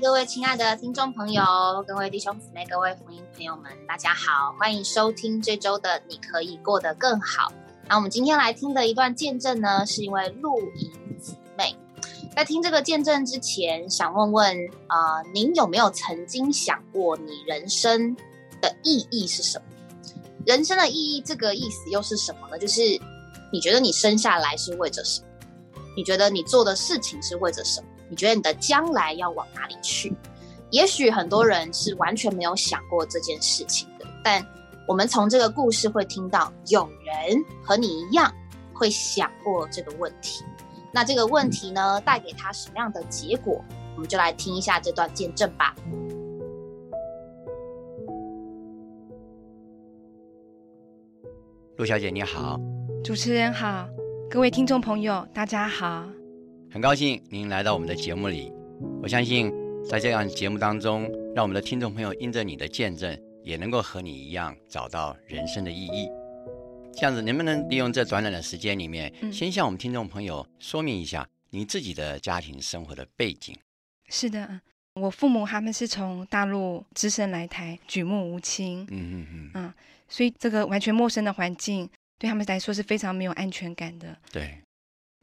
各位亲爱的听众朋友，各位弟兄姊妹，各位福音朋友们，大家好，欢迎收听这周的《你可以过得更好》。那我们今天来听的一段见证呢，是因为露营姊妹。在听这个见证之前，想问问啊，您有没有曾经想过，你人生的意义是什么？人生的意义这个意思又是什么呢？就是你觉得你生下来是为着什么？你觉得你做的事情是为着什么？你觉得你的将来要往哪里去？也许很多人是完全没有想过这件事情的，但我们从这个故事会听到，有人和你一样会想过这个问题。那这个问题呢，带给他什么样的结果？我们就来听一下这段见证吧。陆小姐你好，主持人好，各位听众朋友大家好。很高兴您来到我们的节目里。我相信，在这样节目当中，让我们的听众朋友因着你的见证，也能够和你一样找到人生的意义。这样子，能不能利用这短短的时间里面，先向我们听众朋友说明一下你自己的家庭生活的背景？是的，我父母他们是从大陆只身来台，举目无亲。嗯嗯嗯。啊，所以这个完全陌生的环境，对他们来说是非常没有安全感的。对。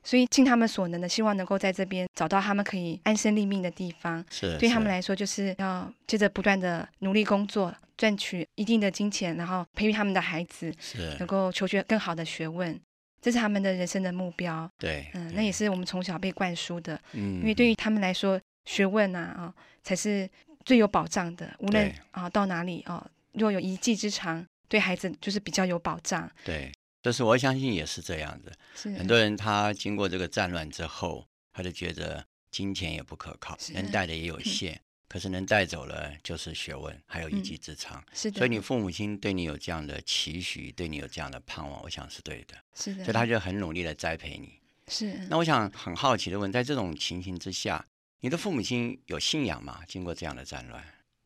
所以尽他们所能的，希望能够在这边找到他们可以安身立命的地方。是，对他们来说，就是要接着不断的努力工作，赚取一定的金钱，然后培育他们的孩子，是能够求学更好的学问，这是他们的人生的目标。对，嗯，那也是我们从小被灌输的。嗯，因为对于他们来说，学问啊啊才是最有保障的。无论啊到哪里啊，若有一技之长，对孩子就是比较有保障。对。这是我相信也是这样子，很多人他经过这个战乱之后，他就觉得金钱也不可靠，能带的也有限，可是能带走了就是学问，还有一技之长。是的，所以你父母亲对你有这样的期许，对你有这样的盼望，我想是对的。是的，所以他就很努力的栽培你。是。那我想很好奇的问，在这种情形之下，你的父母亲有信仰吗？经过这样的战乱，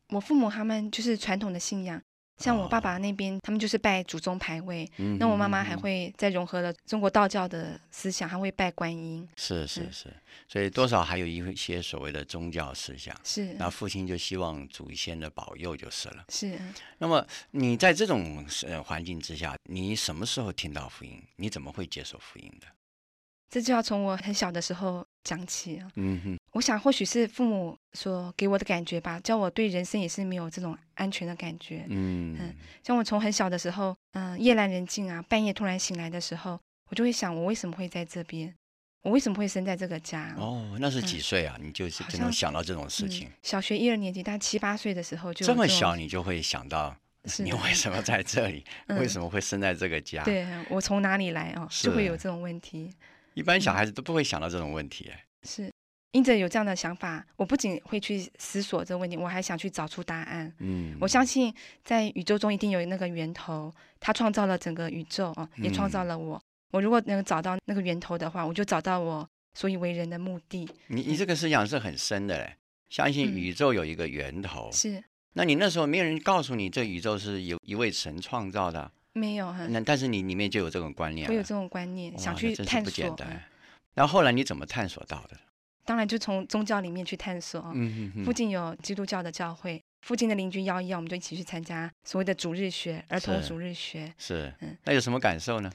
我父母他们就是传统的信仰。像我爸爸那边，他们就是拜祖宗牌位。那我妈妈还会再融合了中国道教的思想，还会拜观音。是是是，所以多少还有一些所谓的宗教思想。是。那父亲就希望祖先的保佑就是了。是。那么你在这种呃环境之下，你什么时候听到福音？你怎么会接受福音的？这就要从我很小的时候讲起啊。嗯哼，我想或许是父母所给我的感觉吧，叫我对人生也是没有这种安全的感觉。嗯嗯，像我从很小的时候，嗯，夜阑人静啊，半夜突然醒来的时候，我就会想，我为什么会在这边？我为什么会生在这个家？哦，那是几岁啊？你就是真的想到这种事情？小学一二年级，大概七八岁的时候就这么小，你就会想到你为什么在这里？为什么会生在这个家？对我从哪里来哦，就会有这种问题。一般小孩子都不会想到这种问题，是因着有这样的想法，我不仅会去思索这个问题，我还想去找出答案。嗯，我相信在宇宙中一定有那个源头，他创造了整个宇宙啊，也创造了我。我如果能找到那个源头的话，我就找到我所以为人的目的。你你这个思想是很深的嘞，相信宇宙有一个源头。是，那你那时候没有人告诉你，这宇宙是由一位神创造的。没有哈，那但是你里面就有这种观念，我有这种观念，想去探索。不简单。然后后来你怎么探索到的？当然就从宗教里面去探索。嗯嗯附近有基督教的教会，附近的邻居邀一邀，我们就一起去参加所谓的主日学，儿童主日学。是，嗯，那有什么感受呢？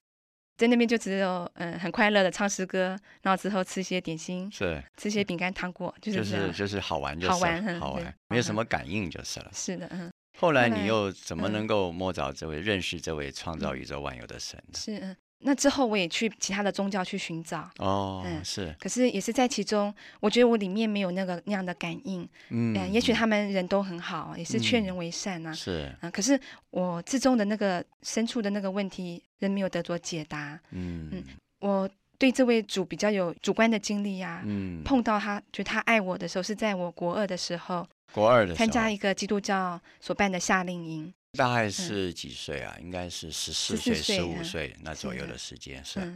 在那边就只有嗯很快乐的唱诗歌，然后之后吃一些点心，是吃些饼干糖果，就是就是就是好玩，好玩，好玩，没有什么感应就是了。是的，嗯。后来你又怎么能够摸着这位、认识这位创造宇宙万有的神？是，嗯，那之后我也去其他的宗教去寻找。哦，嗯，是。可是也是在其中，我觉得我里面没有那个那样的感应。嗯，也许他们人都很好，也是劝人为善呐。是，嗯，可是我之中的那个深处的那个问题，仍没有得着解答。嗯嗯，我对这位主比较有主观的经历呀。嗯，碰到他，就他爱我的时候，是在我国二的时候。国二的参加一个基督教所办的夏令营，大概是几岁啊？应该是十四岁、十五岁那左右的时间是。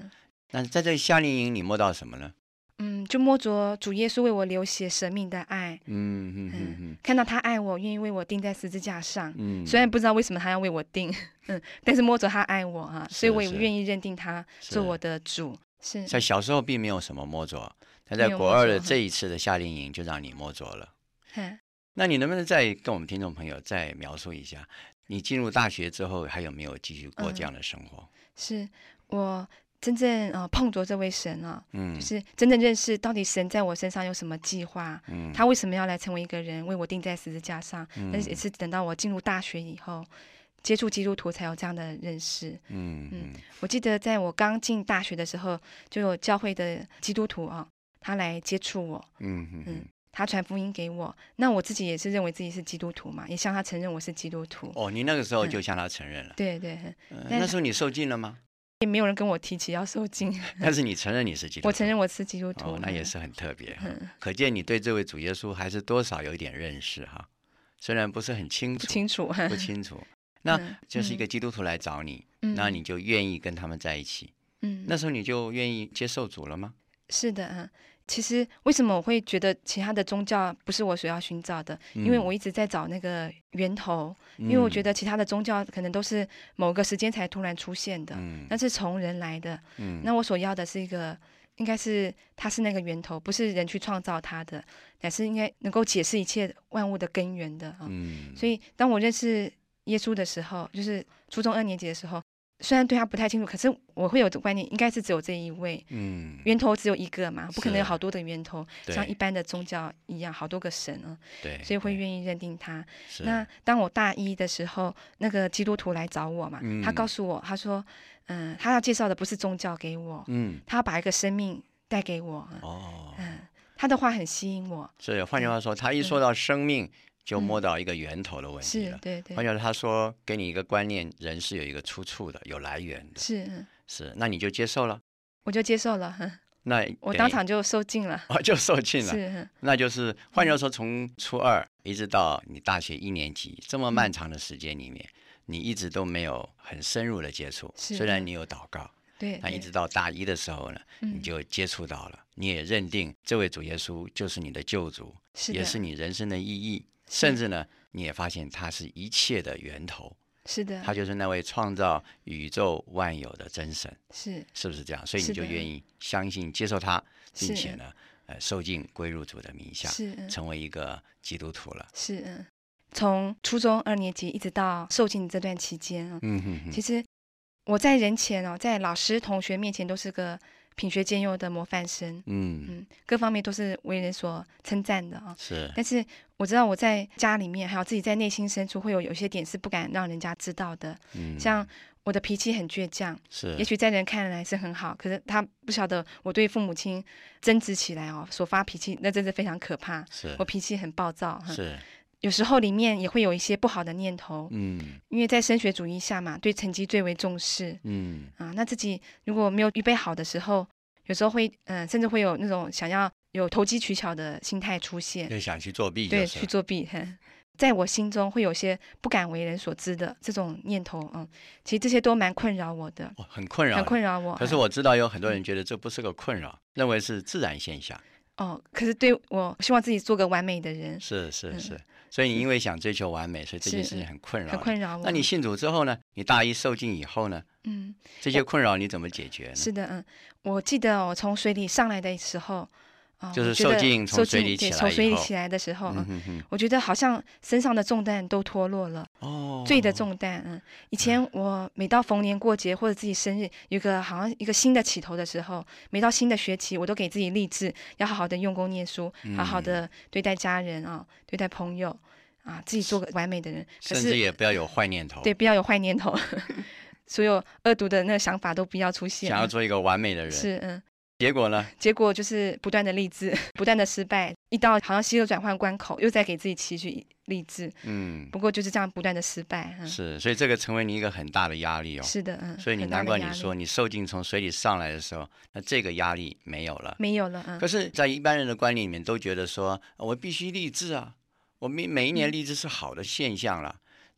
那在这夏令营，你摸到什么呢？嗯，就摸着主耶稣为我流血舍命的爱。嗯嗯嗯嗯，看到他爱我，愿意为我钉在十字架上。嗯，虽然不知道为什么他要为我钉，嗯，但是摸着他爱我啊，所以我也愿意认定他做我的主。是在小时候并没有什么摸着，他在国二的这一次的夏令营就让你摸着了。那你能不能再跟我们听众朋友再描述一下，你进入大学之后还有没有继续过这样的生活？是我真正呃碰着这位神啊，嗯，就是真正认识到底神在我身上有什么计划，嗯，他为什么要来成为一个人，为我钉在十字架上？但是也是等到我进入大学以后，接触基督徒才有这样的认识。嗯嗯，我记得在我刚进大学的时候，就有教会的基督徒啊，他来接触我。嗯嗯。他传福音给我，那我自己也是认为自己是基督徒嘛，也向他承认我是基督徒。哦，你那个时候就向他承认了。对对。那时候你受尽了吗？也没有人跟我提起要受尽。但是你承认你是基督徒。我承认我是基督徒。哦，那也是很特别。可见你对这位主耶稣还是多少有一点认识哈，虽然不是很清楚。不清楚。不清楚。那 就是一个基督徒来找你，那你就愿意跟他们在一起。嗯。那时候你就愿意接受主了吗？是的，嗯。其实为什么我会觉得其他的宗教不是我所要寻找的？因为我一直在找那个源头，因为我觉得其他的宗教可能都是某个时间才突然出现的，那是从人来的。那我所要的是一个，应该是它是那个源头，不是人去创造它的，乃是应该能够解释一切万物的根源的啊。所以当我认识耶稣的时候，就是初中二年级的时候。虽然对他不太清楚，可是我会有这观念，应该是只有这一位，嗯，源头只有一个嘛，不可能有好多的源头，像一般的宗教一样，好多个神啊，对，所以会愿意认定他。那当我大一的时候，那个基督徒来找我嘛，他告诉我，他说，嗯，他要介绍的不是宗教给我，嗯，他要把一个生命带给我，哦，嗯，他的话很吸引我。所以换句话说，他一说到生命。就摸到一个源头的问题了。对对。换句话说，他说给你一个观念，人是有一个出处的，有来源的。是是，那你就接受了。我就接受了。那我当场就受尽了。哦，就受尽了。是。那就是换句话说，从初二一直到你大学一年级这么漫长的时间里面，你一直都没有很深入的接触。虽然你有祷告。对。那一直到大一的时候呢，你就接触到了，你也认定这位主耶稣就是你的救主，也是你人生的意义。甚至呢，你也发现它是一切的源头，是的，他就是那位创造宇宙万有的真神，是。是不是这样？所以你就愿意相信、接受他，并且呢，呃，受尽归入主的名下，是成为一个基督徒了。是，嗯，从初中二年级一直到受尽这段期间啊，嗯哼，其实我在人前哦，在老师、同学面前都是个。品学兼优的模范生，嗯嗯，各方面都是为人所称赞的啊。是，但是我知道我在家里面，还有自己在内心深处，会有有些点是不敢让人家知道的。嗯，像我的脾气很倔强，是，也许在人看来是很好，可是他不晓得我对父母亲争执起来哦，所发脾气，那真是非常可怕。是，我脾气很暴躁。是，有时候里面也会有一些不好的念头。嗯，因为在升学主义下嘛，对成绩最为重视。嗯，啊，那自己如果没有预备好的时候。有时候会，嗯，甚至会有那种想要有投机取巧的心态出现，对想去作弊，对，去作弊。在我心中会有些不敢为人所知的这种念头，嗯，其实这些都蛮困扰我的，很困扰，很困扰我。可是我知道有很多人觉得这不是个困扰，认为是自然现象。哦，可是对我希望自己做个完美的人，是是是。所以你因为想追求完美，所以这件事情很困扰，很困扰我。那你信主之后呢？你大一受尽以后呢？嗯，这些困扰你怎么解决呢？是的，嗯，我记得我从水里上来的时候。就是受尽从水里起来从水里起来的时候，我觉得好像身上的重担都脱落了。哦，罪的重担。嗯，以前我每到逢年过节或者自己生日，有个好像一个新的起头的时候，每到新的学期，我都给自己励志，要好好的用功念书，好好的对待家人啊，对待朋友啊，自己做个完美的人。甚至也不要有坏念头。对，不要有坏念头，所有恶毒的那个想法都不要出现。想要做一个完美的人。是，嗯。结果呢？结果就是不断的励志，不断的失败，一到好像新的转换关口，又在给自己期许励志。嗯，不过就是这样不断的失败。是，所以这个成为你一个很大的压力哦。是的，嗯。所以你难怪你说你受尽从水里上来的时候，那这个压力没有了。没有了，嗯。可是，在一般人的观念里面，都觉得说我必须励志啊，我每每一年励志是好的现象了，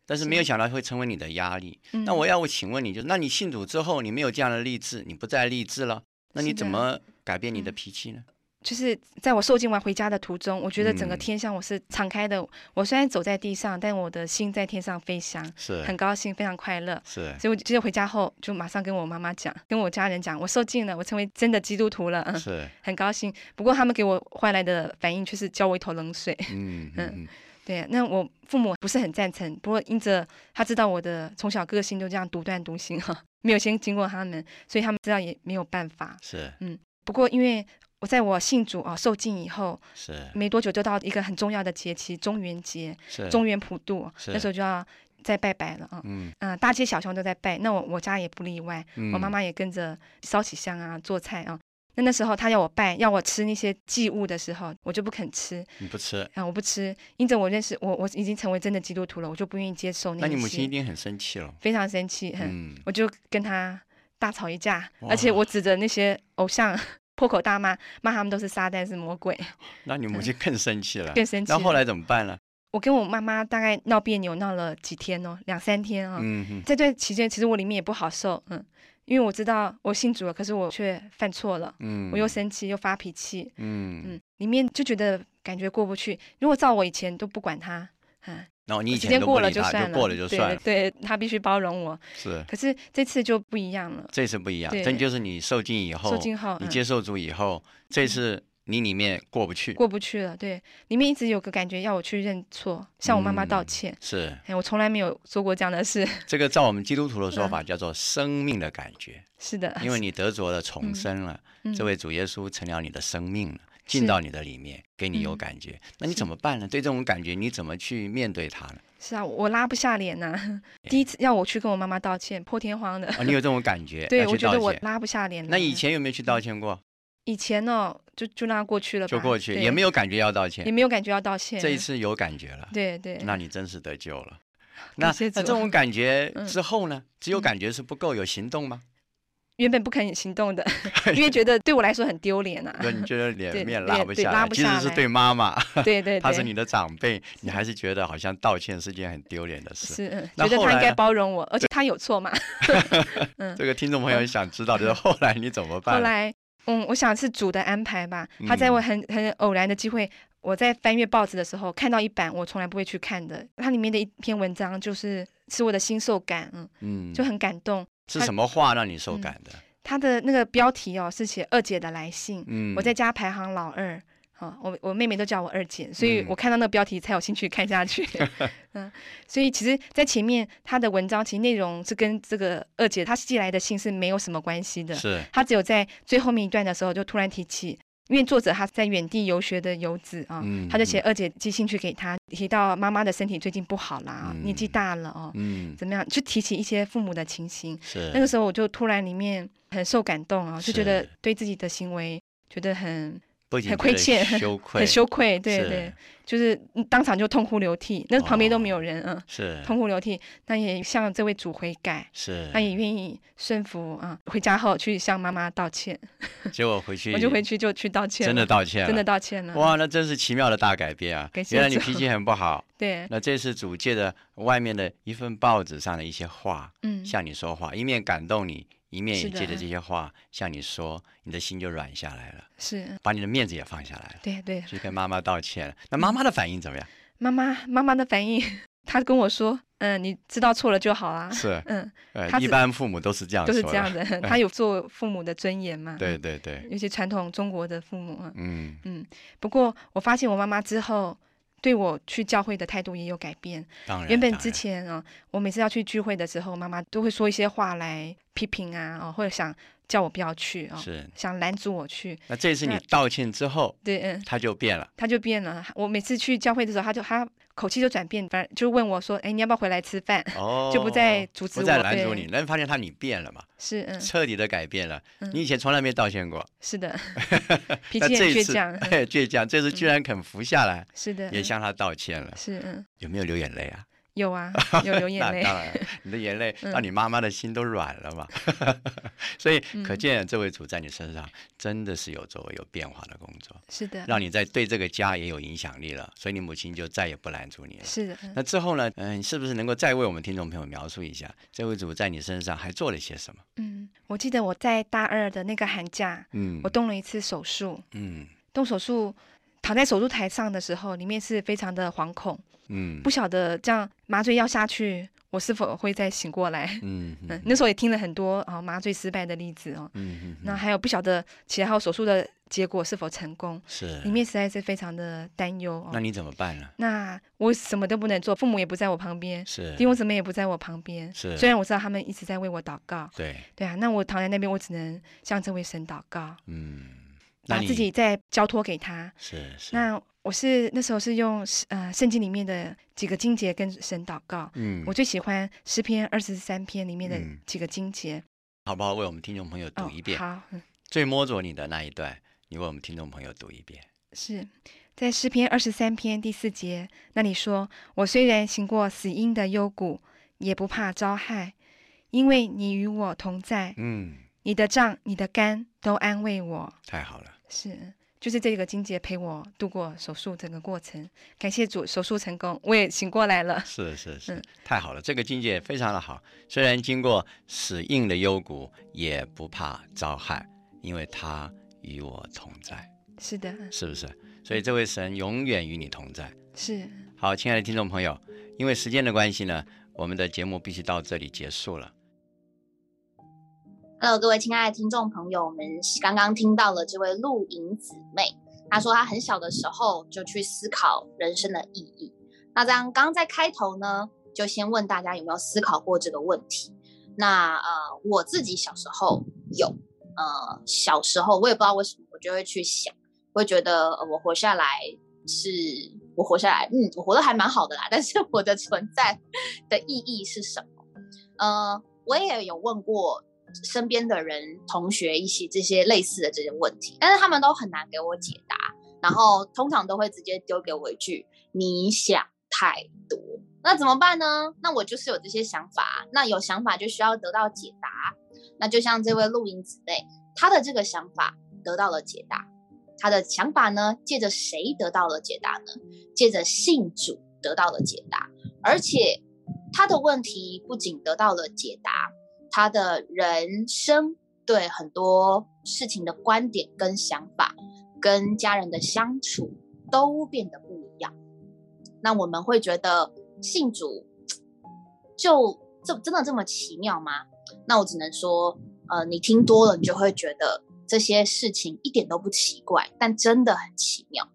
但是没有想到会成为你的压力。那我要我请问你就，那你信主之后，你没有这样的励志，你不再励志了？那你怎么改变你的脾气呢？就是在我受尽完回家的途中，我觉得整个天象我是敞开的。我虽然走在地上，但我的心在天上飞翔，是很高兴，非常快乐。是，所以我记得回家后就马上跟我妈妈讲，跟我家人讲，我受尽了，我成为真的基督徒了。嗯，是，很高兴。不过他们给我换来的反应却是浇我一头冷水。嗯 嗯，对。那我父母不是很赞成，不过因着他知道我的从小个性就这样独断独行哈，没有先经过他们，所以他们知道也没有办法。是，嗯。不过因为。我在我信主啊受尽以后，是没多久就到一个很重要的节期中元节，是中元普渡，那时候就要再拜拜了啊。嗯嗯，大街小巷都在拜，那我我家也不例外，我妈妈也跟着烧起香啊，做菜啊。那那时候他要我拜，要我吃那些祭物的时候，我就不肯吃。你不吃啊？我不吃，因着我认识我，我已经成为真的基督徒了，我就不愿意接受那那你母亲一定很生气了，非常生气。嗯，我就跟他大吵一架，而且我指着那些偶像。破口大骂，骂他们都是撒旦，是魔鬼。那你母亲更生气了，更生气。那后来怎么办呢？我跟我妈妈大概闹别扭，闹了几天哦，两三天啊。嗯嗯。这段期间，其实我里面也不好受，嗯，因为我知道我信主了，可是我却犯错了，嗯，我又生气又发脾气，嗯嗯，里面就觉得感觉过不去。如果照我以前都不管他，啊。然后你以前过了就算了，过了就算了。对他必须包容我。是。可是这次就不一样了。这次不一样，这就是你受尽以后，受尽后，你接受主以后，这次你里面过不去。过不去了，对，里面一直有个感觉要我去认错，向我妈妈道歉。是。哎，我从来没有做过这样的事。这个照我们基督徒的说法叫做生命的感觉。是的。因为你得着了重生了，这位主耶稣成了你的生命了。进到你的里面，给你有感觉，那你怎么办呢？对这种感觉，你怎么去面对它呢？是啊，我拉不下脸呐。第一次要我去跟我妈妈道歉，破天荒的。啊，你有这种感觉？对，我觉得我拉不下脸。那以前有没有去道歉过？以前呢，就就让它过去了，就过去，也没有感觉要道歉，也没有感觉要道歉。这一次有感觉了，对对。那你真是得救了。那那这种感觉之后呢？只有感觉是不够，有行动吗？原本不肯行动的，因为觉得对我来说很丢脸啊。那你觉得脸面拉不下来？其实是对妈妈，对对，她是你的长辈，你还是觉得好像道歉是件很丢脸的事。是，觉得他应该包容我，而且他有错嘛。这个听众朋友想知道，就是后来你怎么办？后来，嗯，我想是主的安排吧。他在我很很偶然的机会，我在翻阅报纸的时候看到一版我从来不会去看的，它里面的一篇文章就是使我的心受感，嗯嗯，就很感动。是什么话让你受感的？他的那个标题哦，是写二姐的来信。嗯，我在家排行老二，好，我我妹妹都叫我二姐，所以我看到那个标题才有兴趣看下去。嗯，所以其实，在前面他的文章其实内容是跟这个二姐她寄来的信是没有什么关系的。是，他只有在最后面一段的时候就突然提起。因为作者他在远地游学的游子啊，他就写二姐寄信去给他，提到妈妈的身体最近不好啦，年纪大了哦，怎么样？就提起一些父母的情形。是那个时候，我就突然里面很受感动啊，就觉得对自己的行为觉得很。很亏欠，很羞愧，很羞愧，对对，就是当场就痛哭流涕，那旁边都没有人，嗯，是 痛哭流涕，那也向这位主悔改，是，他也愿意顺服啊。回家后去向妈妈道歉，结果回去我就回去就去道歉，真的道歉，真的道歉了。哇，那真是奇妙的大改变啊！原来你脾气很不好，对，那这是主借着外面的一份报纸上的一些话，嗯，向你说话，一面感动你。一面也借着这些话向你说，你的心就软下来了，是把你的面子也放下来了，对对，去跟妈妈道歉。那妈妈的反应怎么样？妈妈妈妈的反应，她跟我说：“嗯，你知道错了就好啦。”是，嗯，一般父母都是这样，都是这样的。他有做父母的尊严嘛？对对对，尤其传统中国的父母啊，嗯嗯。不过我发现我妈妈之后。对我去教会的态度也有改变。当然，原本之前啊，我每次要去聚会的时候，妈妈都会说一些话来批评啊，哦，或者想叫我不要去啊，是想拦阻我去。那这次你道歉之后，对，嗯，他就变了，他就变了。我每次去教会的时候，他就他。口气就转变，反正就问我说：“哎，你要不要回来吃饭？”哦，就不再阻止我，不再拦阻你。那发现他你变了嘛？是，嗯，彻底的改变了。你以前从来没道歉过。是的，脾气很倔强。倔强，这次居然肯服下来。是的，也向他道歉了。是，嗯。有没有流眼泪啊？有啊，有流眼泪。当然，你的眼泪让你妈妈的心都软了嘛。所以可见这位主在你身上真的是有作为、有变化的工作。是的，让你在对这个家也有影响力了。所以你母亲就再也不拦住你了。是的。那之后呢？嗯，是不是能够再为我们听众朋友描述一下这位主在你身上还做了些什么？嗯，我记得我在大二的那个寒假，嗯，我动了一次手术，嗯。动手术，躺在手术台上的时候，里面是非常的惶恐，嗯，不晓得这样麻醉药下去。我是否会再醒过来？嗯嗯，那时候也听了很多啊麻醉失败的例子哦。嗯嗯，那还有不晓得其他手术的结果是否成功？是，里面实在是非常的担忧。那你怎么办呢？那我什么都不能做，父母也不在我旁边，是，弟兄姊妹也不在我旁边。是，虽然我知道他们一直在为我祷告。对，对啊，那我躺在那边，我只能向这位神祷告。嗯。把自己再交托给他，是是。那我是那时候是用呃圣经里面的几个经节跟神祷告，嗯，我最喜欢诗篇二十三篇里面的几个经节，好不好？为我们听众朋友读一遍。好，最摸着你的那一段，你为我们听众朋友读一遍。是在诗篇二十三篇第四节，那里说：“我虽然行过死荫的幽谷，也不怕遭害，因为你与我同在。”嗯，你的杖、你的肝都安慰我。太好了。是，就是这个金姐陪我度过手术整个过程，感谢主，手术成功，我也醒过来了。是是是，太好了，这个金姐非常的好。虽然经过死硬的幽谷，也不怕遭害，因为他与我同在。是的，是不是？所以这位神永远与你同在。是。好，亲爱的听众朋友，因为时间的关系呢，我们的节目必须到这里结束了。Hello，各位亲爱的听众朋友，们刚刚听到了这位露营姊妹，她说她很小的时候就去思考人生的意义。那这样，刚刚在开头呢，就先问大家有没有思考过这个问题？那呃，我自己小时候有，呃，小时候我也不知道为什么，我就会去想，会觉得我活下来是我活下来，嗯，我活得还蛮好的啦。但是我的存在的意义是什么？呃，我也有问过。身边的人、同学一些这些类似的这些问题，但是他们都很难给我解答，然后通常都会直接丢给我一句：“你想太多。”那怎么办呢？那我就是有这些想法，那有想法就需要得到解答。那就像这位录音姊妹，她的这个想法得到了解答，她的想法呢，借着谁得到了解答呢？借着信主得到了解答，而且她的问题不仅得到了解答。他的人生对很多事情的观点跟想法，跟家人的相处都变得不一样。那我们会觉得信主就这真的这么奇妙吗？那我只能说，呃，你听多了，你就会觉得这些事情一点都不奇怪，但真的很奇妙。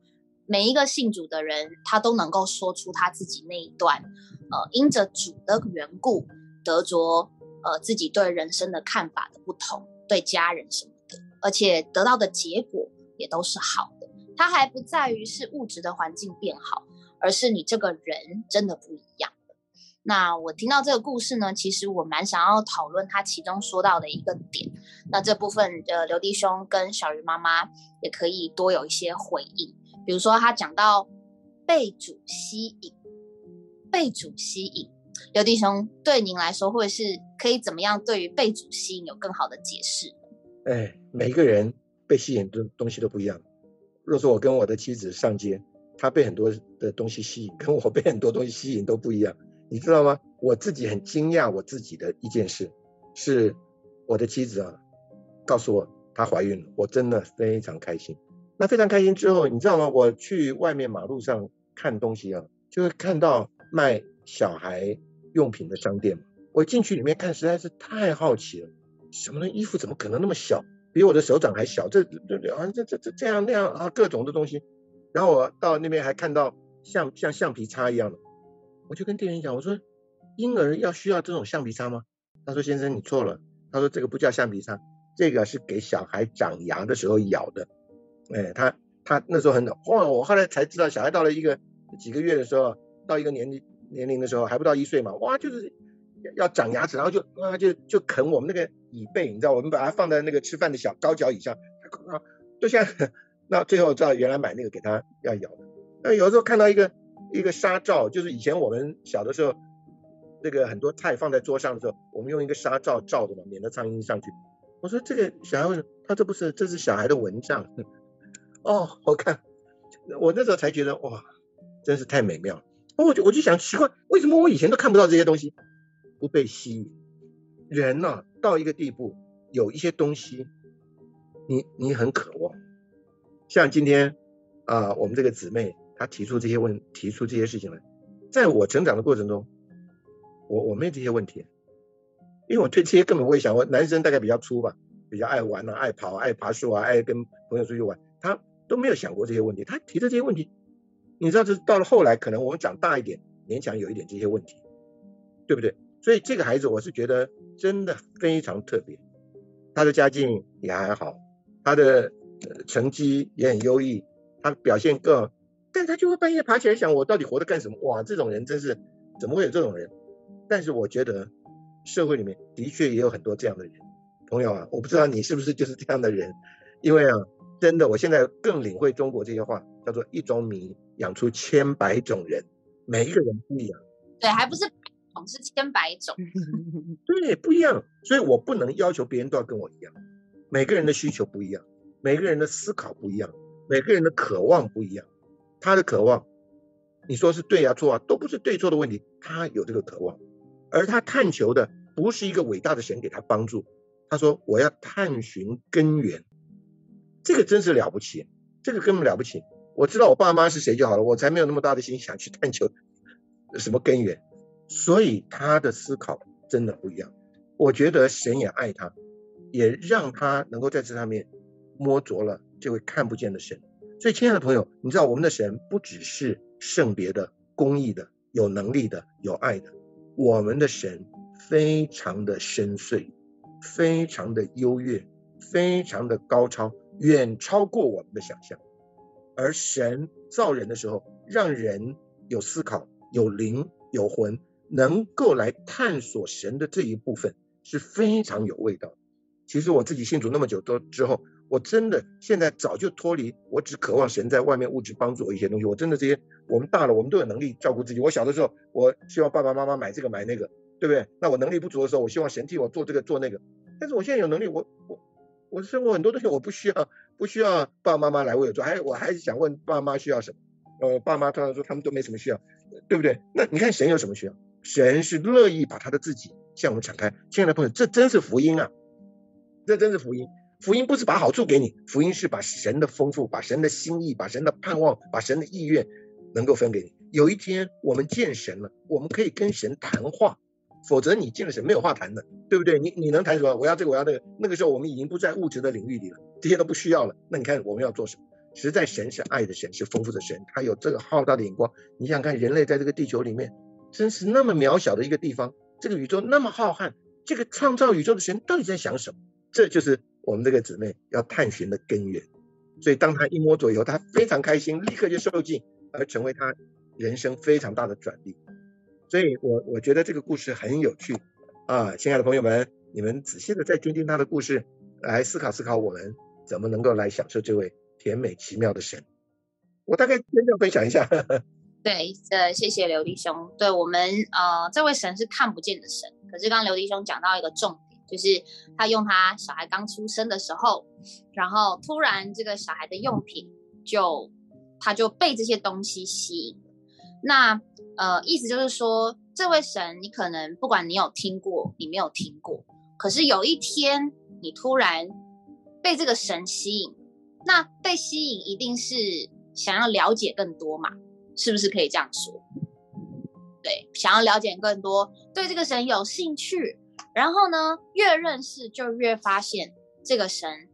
每一个信主的人，他都能够说出他自己那一段，呃，因着主的缘故得着。呃，自己对人生的看法的不同，对家人什么的，而且得到的结果也都是好的。它还不在于是物质的环境变好，而是你这个人真的不一样那我听到这个故事呢，其实我蛮想要讨论他其中说到的一个点。那这部分的刘弟兄跟小鱼妈妈也可以多有一些回应。比如说他讲到被主吸引，被主吸引。刘弟兄，对您来说，或者是可以怎么样？对于被主吸引有更好的解释？哎，每一个人被吸引的东西都不一样。若说我跟我的妻子上街，她被很多的东西吸引，跟我被很多东西吸引都不一样。你知道吗？我自己很惊讶我自己的一件事，是我的妻子啊，告诉我她怀孕了，我真的非常开心。那非常开心之后，你知道吗？我去外面马路上看东西啊，就会看到卖小孩。用品的商店嘛，我进去里面看，实在是太好奇了。什么的衣服怎么可能那么小，比我的手掌还小？这这这啊，这这这这样那样啊，各种的东西。然后我到那边还看到像像橡皮擦一样的，我就跟店员讲，我说婴儿要需要这种橡皮擦吗？他说先生你错了，他说这个不叫橡皮擦，这个是给小孩长牙的时候咬的。哎，他他那时候很懂哇，我后来才知道，小孩到了一个几个月的时候，到一个年纪。年龄的时候还不到一岁嘛，哇，就是要长牙齿，然后就啊就就啃我们那个椅背，你知道，我们把它放在那个吃饭的小高脚椅上，啊，就像那最后知道原来买那个给他要咬的。那有时候看到一个一个纱罩，就是以前我们小的时候，那个很多菜放在桌上的时候，我们用一个纱罩罩着嘛，免得苍蝇上去。我说这个小孩为什么？他这不是这是小孩的蚊帐 哦，我看我那时候才觉得哇，真是太美妙了。我就我就想奇怪，为什么我以前都看不到这些东西，不被吸引？人呐，到一个地步，有一些东西，你你很渴望。像今天啊，我们这个姊妹她提出这些问，提出这些事情来，在我成长的过程中，我我没有这些问题，因为我对这些根本不会想。我男生大概比较粗吧，比较爱玩啊，爱跑，爱爬树啊，爱跟朋友出去玩，他都没有想过这些问题。他提的这些问题，你知道，这到了后来，可能我们长大一点，勉强有一点这些问题，对不对？所以这个孩子，我是觉得真的非常特别。他的家境也还好，他的成绩也很优异，他表现更，但他就会半夜爬起来想：我到底活着干什么？哇，这种人真是怎么会有这种人？但是我觉得社会里面的确也有很多这样的人，朋友啊，我不知道你是不是就是这样的人，因为啊，真的，我现在更领会中国这些话，叫做一种米养出千百种人，每一个人不一样。对，还不是。是千百种，对，不一样，所以我不能要求别人都要跟我一样。每个人的需求不一样，每个人的思考不一样，每个人的渴望不一样。他的渴望，你说是对啊错啊，都不是对错的问题。他有这个渴望，而他探求的不是一个伟大的神给他帮助。他说我要探寻根源，这个真是了不起，这个根本了不起。我知道我爸妈是谁就好了，我才没有那么大的心想去探求什么根源。所以他的思考真的不一样。我觉得神也爱他，也让他能够在这上面摸着了这位看不见的神。所以，亲爱的朋友，你知道我们的神不只是圣别的、公义的、有能力的、有爱的，我们的神非常的深邃，非常的优越，非常的高超，远超过我们的想象。而神造人的时候，让人有思考、有灵、有魂。能够来探索神的这一部分是非常有味道。其实我自己信主那么久多之后，我真的现在早就脱离，我只渴望神在外面物质帮助我一些东西。我真的这些，我们大了，我们都有能力照顾自己。我小的时候，我希望爸爸妈妈买这个买那个，对不对？那我能力不足的时候，我希望神替我做这个做那个。但是我现在有能力，我我我生活很多东西我不需要，不需要爸爸妈妈来为我做。还我还是想问爸妈需要什么？呃，爸妈通常说他们都没什么需要，对不对？那你看神有什么需要？神是乐意把他的自己向我们敞开，亲爱的朋友，这真是福音啊！这真是福音。福音不是把好处给你，福音是把神的丰富、把神的心意、把神的盼望、把神的意愿能够分给你。有一天我们见神了，我们可以跟神谈话，否则你见了神没有话谈的，对不对？你你能谈什么？我要这个，我要那个。那个时候我们已经不在物质的领域里了，这些都不需要了。那你看我们要做什么？实在神是爱的神，是丰富的神，他有这个浩大的眼光。你想想看，人类在这个地球里面。真是那么渺小的一个地方，这个宇宙那么浩瀚，这个创造宇宙的神到底在想什么？这就是我们这个姊妹要探寻的根源。所以当他一摸左右，他非常开心，立刻就受尽，而成为他人生非常大的转变。所以我我觉得这个故事很有趣啊，亲爱的朋友们，你们仔细的再听听他的故事，来思考思考我们怎么能够来享受这位甜美奇妙的神。我大概真正分享一下。对，呃，谢谢刘弟兄。对我们，呃，这位神是看不见的神。可是刚刘弟兄讲到一个重点，就是他用他小孩刚出生的时候，然后突然这个小孩的用品就他就被这些东西吸引了。那呃，意思就是说，这位神，你可能不管你有听过，你没有听过，可是有一天你突然被这个神吸引，那被吸引一定是想要了解更多嘛。是不是可以这样说？对，想要了解更多，对这个神有兴趣，然后呢，越认识就越发现这个神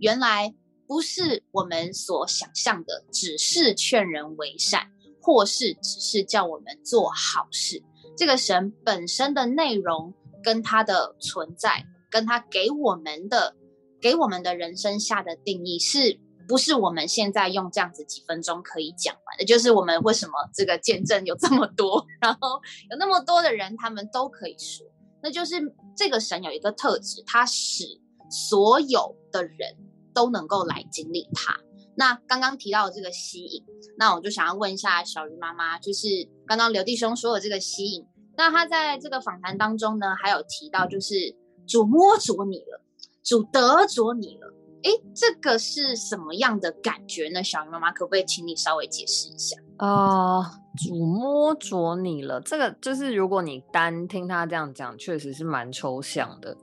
原来不是我们所想象的，只是劝人为善，或是只是叫我们做好事。这个神本身的内容跟他的存在，跟他给我们的给我们的人生下的定义是。不是我们现在用这样子几分钟可以讲完的，就是我们为什么这个见证有这么多，然后有那么多的人，他们都可以说，那就是这个神有一个特质，他使所有的人都能够来经历他。那刚刚提到的这个吸引，那我就想要问一下小鱼妈妈，就是刚刚刘弟兄说的这个吸引，那他在这个访谈当中呢，还有提到就是主摸着你了，主得着你了。哎，这个是什么样的感觉呢？小鱼妈妈，可不可以请你稍微解释一下？啊，主摸着你了，这个就是如果你单听他这样讲，确实是蛮抽象的。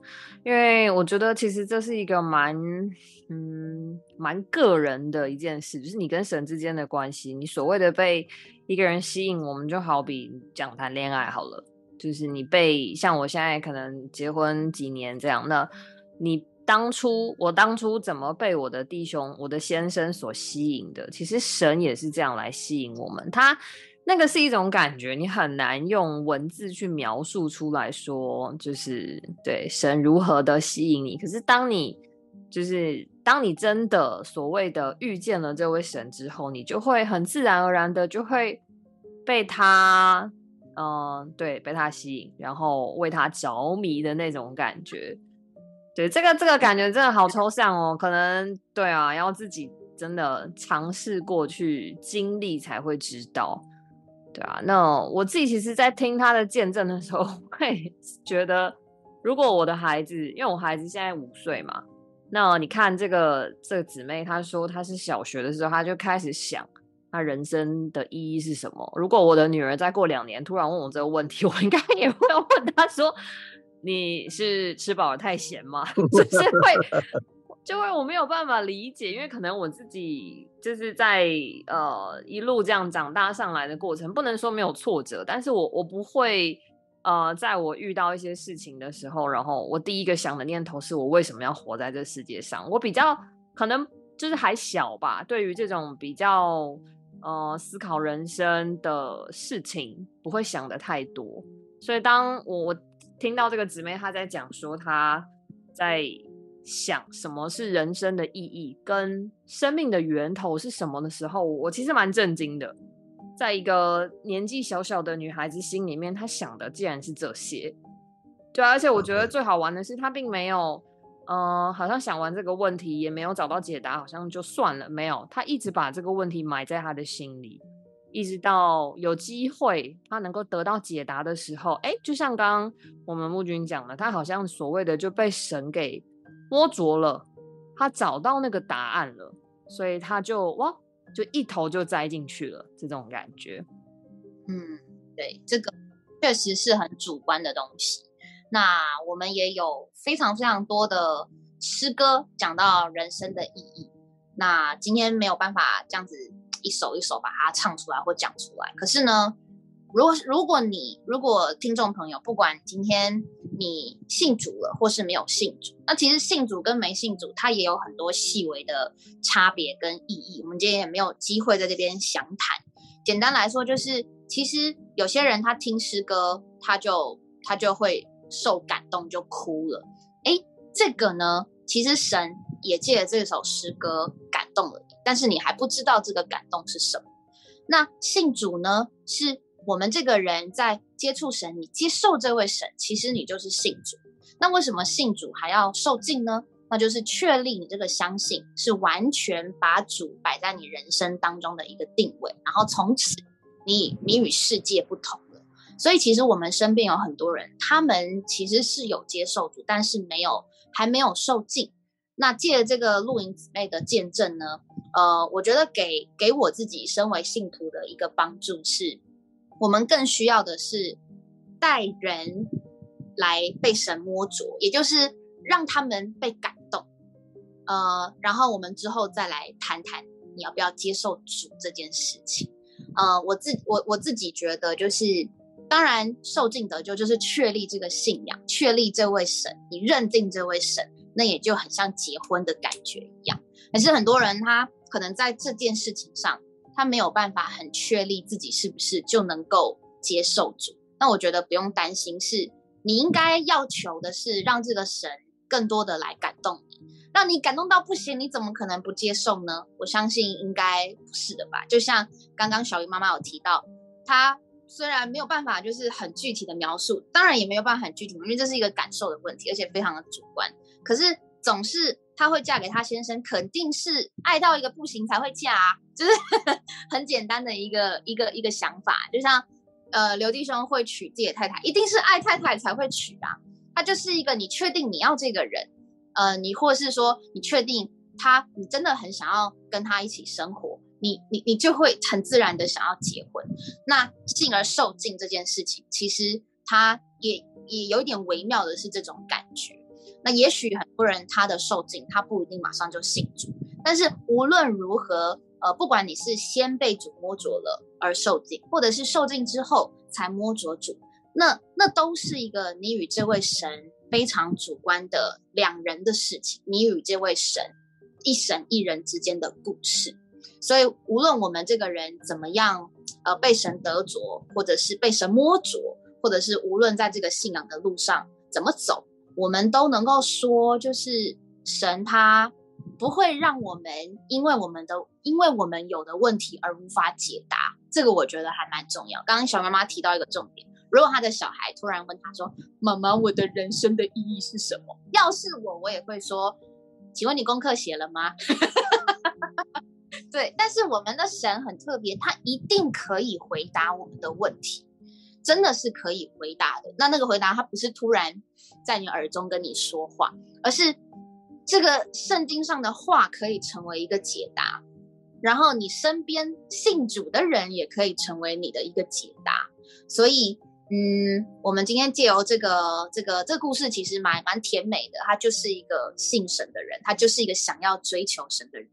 因为我觉得其实这是一个蛮嗯蛮个人的一件事，就是你跟神之间的关系。你所谓的被一个人吸引，我们就好比讲谈恋爱好了，就是你被像我现在可能结婚几年这样，那你。当初我当初怎么被我的弟兄、我的先生所吸引的？其实神也是这样来吸引我们。他那个是一种感觉，你很难用文字去描述出来说，就是对神如何的吸引你。可是当你就是当你真的所谓的遇见了这位神之后，你就会很自然而然的就会被他，嗯，对，被他吸引，然后为他着迷的那种感觉。对这个这个感觉真的好抽象哦，可能对啊，要自己真的尝试过去经历才会知道，对啊。那我自己其实，在听他的见证的时候，会觉得，如果我的孩子，因为我孩子现在五岁嘛，那你看这个这个姊妹，她说她是小学的时候，她就开始想，她人生的意义是什么？如果我的女儿再过两年突然问我这个问题，我应该也会问她说。你是吃饱了太闲吗？就是会，就会我没有办法理解，因为可能我自己就是在呃一路这样长大上来的过程，不能说没有挫折，但是我我不会呃，在我遇到一些事情的时候，然后我第一个想的念头是我为什么要活在这世界上？我比较可能就是还小吧，对于这种比较呃思考人生的事情，不会想的太多，所以当我。听到这个姊妹她在讲说她在想什么是人生的意义跟生命的源头是什么的时候，我其实蛮震惊的。在一个年纪小小的女孩子心里面，她想的竟然是这些。对，而且我觉得最好玩的是，她并没有，嗯，好像想完这个问题也没有找到解答，好像就算了。没有，她一直把这个问题埋在她的心里。一直到有机会他能够得到解答的时候，哎，就像刚刚我们木君讲的，他好像所谓的就被神给摸着了，他找到那个答案了，所以他就哇，就一头就栽进去了，这种感觉。嗯，对，这个确实是很主观的东西。那我们也有非常非常多的诗歌讲到人生的意义。那今天没有办法这样子。一首一首把它唱出来或讲出来。可是呢，如果如果你如果听众朋友，不管今天你信主了或是没有信主，那其实信主跟没信主，它也有很多细微的差别跟意义。我们今天也没有机会在这边详谈。简单来说，就是其实有些人他听诗歌，他就他就会受感动，就哭了。哎，这个呢，其实神也借了这首诗歌感动了。但是你还不知道这个感动是什么。那信主呢？是我们这个人在接触神，你接受这位神，其实你就是信主。那为什么信主还要受敬呢？那就是确立你这个相信是完全把主摆在你人生当中的一个定位，然后从此你你与世界不同了。所以其实我们身边有很多人，他们其实是有接受主，但是没有还没有受敬。那借这个露营姊妹的见证呢？呃，我觉得给给我自己身为信徒的一个帮助是，我们更需要的是带人来被神摸着，也就是让他们被感动。呃，然后我们之后再来谈谈你要不要接受主这件事情。呃，我自我我自己觉得就是，当然受尽得救就是确立这个信仰，确立这位神，你认定这位神。那也就很像结婚的感觉一样，可是很多人他可能在这件事情上，他没有办法很确立自己是不是就能够接受主。那我觉得不用担心，是你应该要求的是让这个神更多的来感动你，让你感动到不行，你怎么可能不接受呢？我相信应该不是的吧。就像刚刚小鱼妈妈有提到，她虽然没有办法就是很具体的描述，当然也没有办法很具体，因为这是一个感受的问题，而且非常的主观。可是总是她会嫁给她先生，肯定是爱到一个不行才会嫁啊，就是 很简单的一个一个一个想法。就像呃刘弟兄会娶自己的太太，一定是爱太太才会娶啊。他就是一个你确定你要这个人，呃，你或是说你确定他，你真的很想要跟他一起生活，你你你就会很自然的想要结婚。那进而受尽这件事情，其实它也也有点微妙的是这种感觉。那也许很多人他的受尽，他不一定马上就信主，但是无论如何，呃，不管你是先被主摸着了而受尽，或者是受尽之后才摸着主，那那都是一个你与这位神非常主观的两人的事情，你与这位神一神一人之间的故事。所以无论我们这个人怎么样，呃，被神得着，或者是被神摸着，或者是无论在这个信仰的路上怎么走。我们都能够说，就是神他不会让我们因为我们的因为我们有的问题而无法解答，这个我觉得还蛮重要。刚刚小妈妈提到一个重点，如果他的小孩突然问他说：“妈妈，我的人生的意义是什么？”要是我，我也会说：“请问你功课写了吗？” 对，但是我们的神很特别，他一定可以回答我们的问题。真的是可以回答的。那那个回答，他不是突然在你耳中跟你说话，而是这个圣经上的话可以成为一个解答，然后你身边信主的人也可以成为你的一个解答。所以，嗯，我们今天借由这个这个这个故事，其实蛮蛮甜美的。他就是一个信神的人，他就是一个想要追求神的人。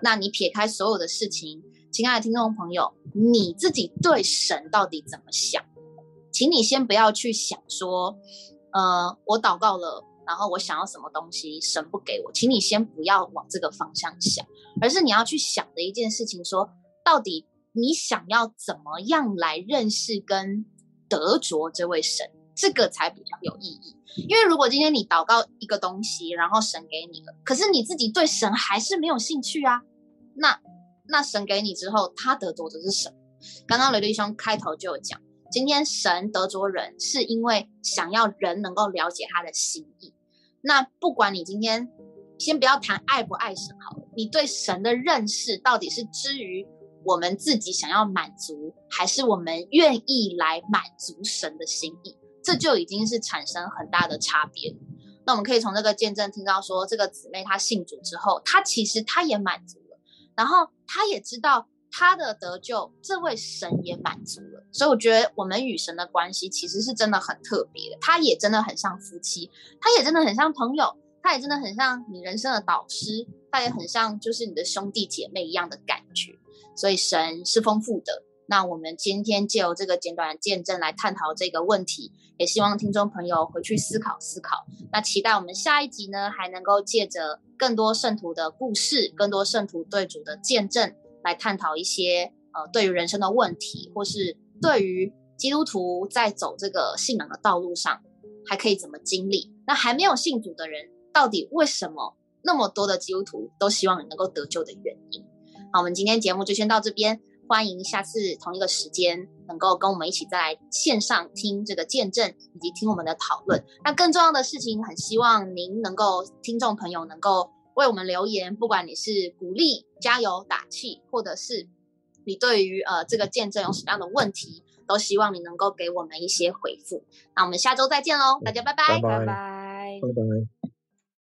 那你撇开所有的事情，亲爱的听众朋友，你自己对神到底怎么想？请你先不要去想说，呃，我祷告了，然后我想要什么东西，神不给我，请你先不要往这个方向想，而是你要去想的一件事情，说到底你想要怎么样来认识跟得着这位神，这个才比较有意义。因为如果今天你祷告一个东西，然后神给你了，可是你自己对神还是没有兴趣啊，那那神给你之后，他得着的是什么？刚刚雷弟兄开头就有讲。今天神得着人，是因为想要人能够了解他的心意。那不管你今天先不要谈爱不爱神好了，你对神的认识到底是基于我们自己想要满足，还是我们愿意来满足神的心意？这就已经是产生很大的差别。那我们可以从这个见证听到说，这个姊妹她信主之后，她其实她也满足了，然后她也知道。她的得救，这位神也满足，所以我觉得我们与神的关系其实是真的很特别的。他也真的很像夫妻，他也真的很像朋友，他也真的很像你人生的导师，他也很像就是你的兄弟姐妹一样的感觉。所以神是丰富的。那我们今天借由这个简短的见证来探讨这个问题，也希望听众朋友回去思考思考。那期待我们下一集呢，还能够借着更多圣徒的故事，更多圣徒对主的见证。来探讨一些呃，对于人生的问题，或是对于基督徒在走这个信仰的道路上，还可以怎么经历？那还没有信主的人，到底为什么那么多的基督徒都希望你能够得救的原因？好，我们今天节目就先到这边，欢迎下次同一个时间能够跟我们一起在线上听这个见证，以及听我们的讨论。那更重要的事情，很希望您能够听众朋友能够。为我们留言，不管你是鼓励、加油、打气，或者是你对于呃这个见证有什么样的问题，都希望你能够给我们一些回复。那我们下周再见喽，大家拜拜，拜拜，拜拜拜。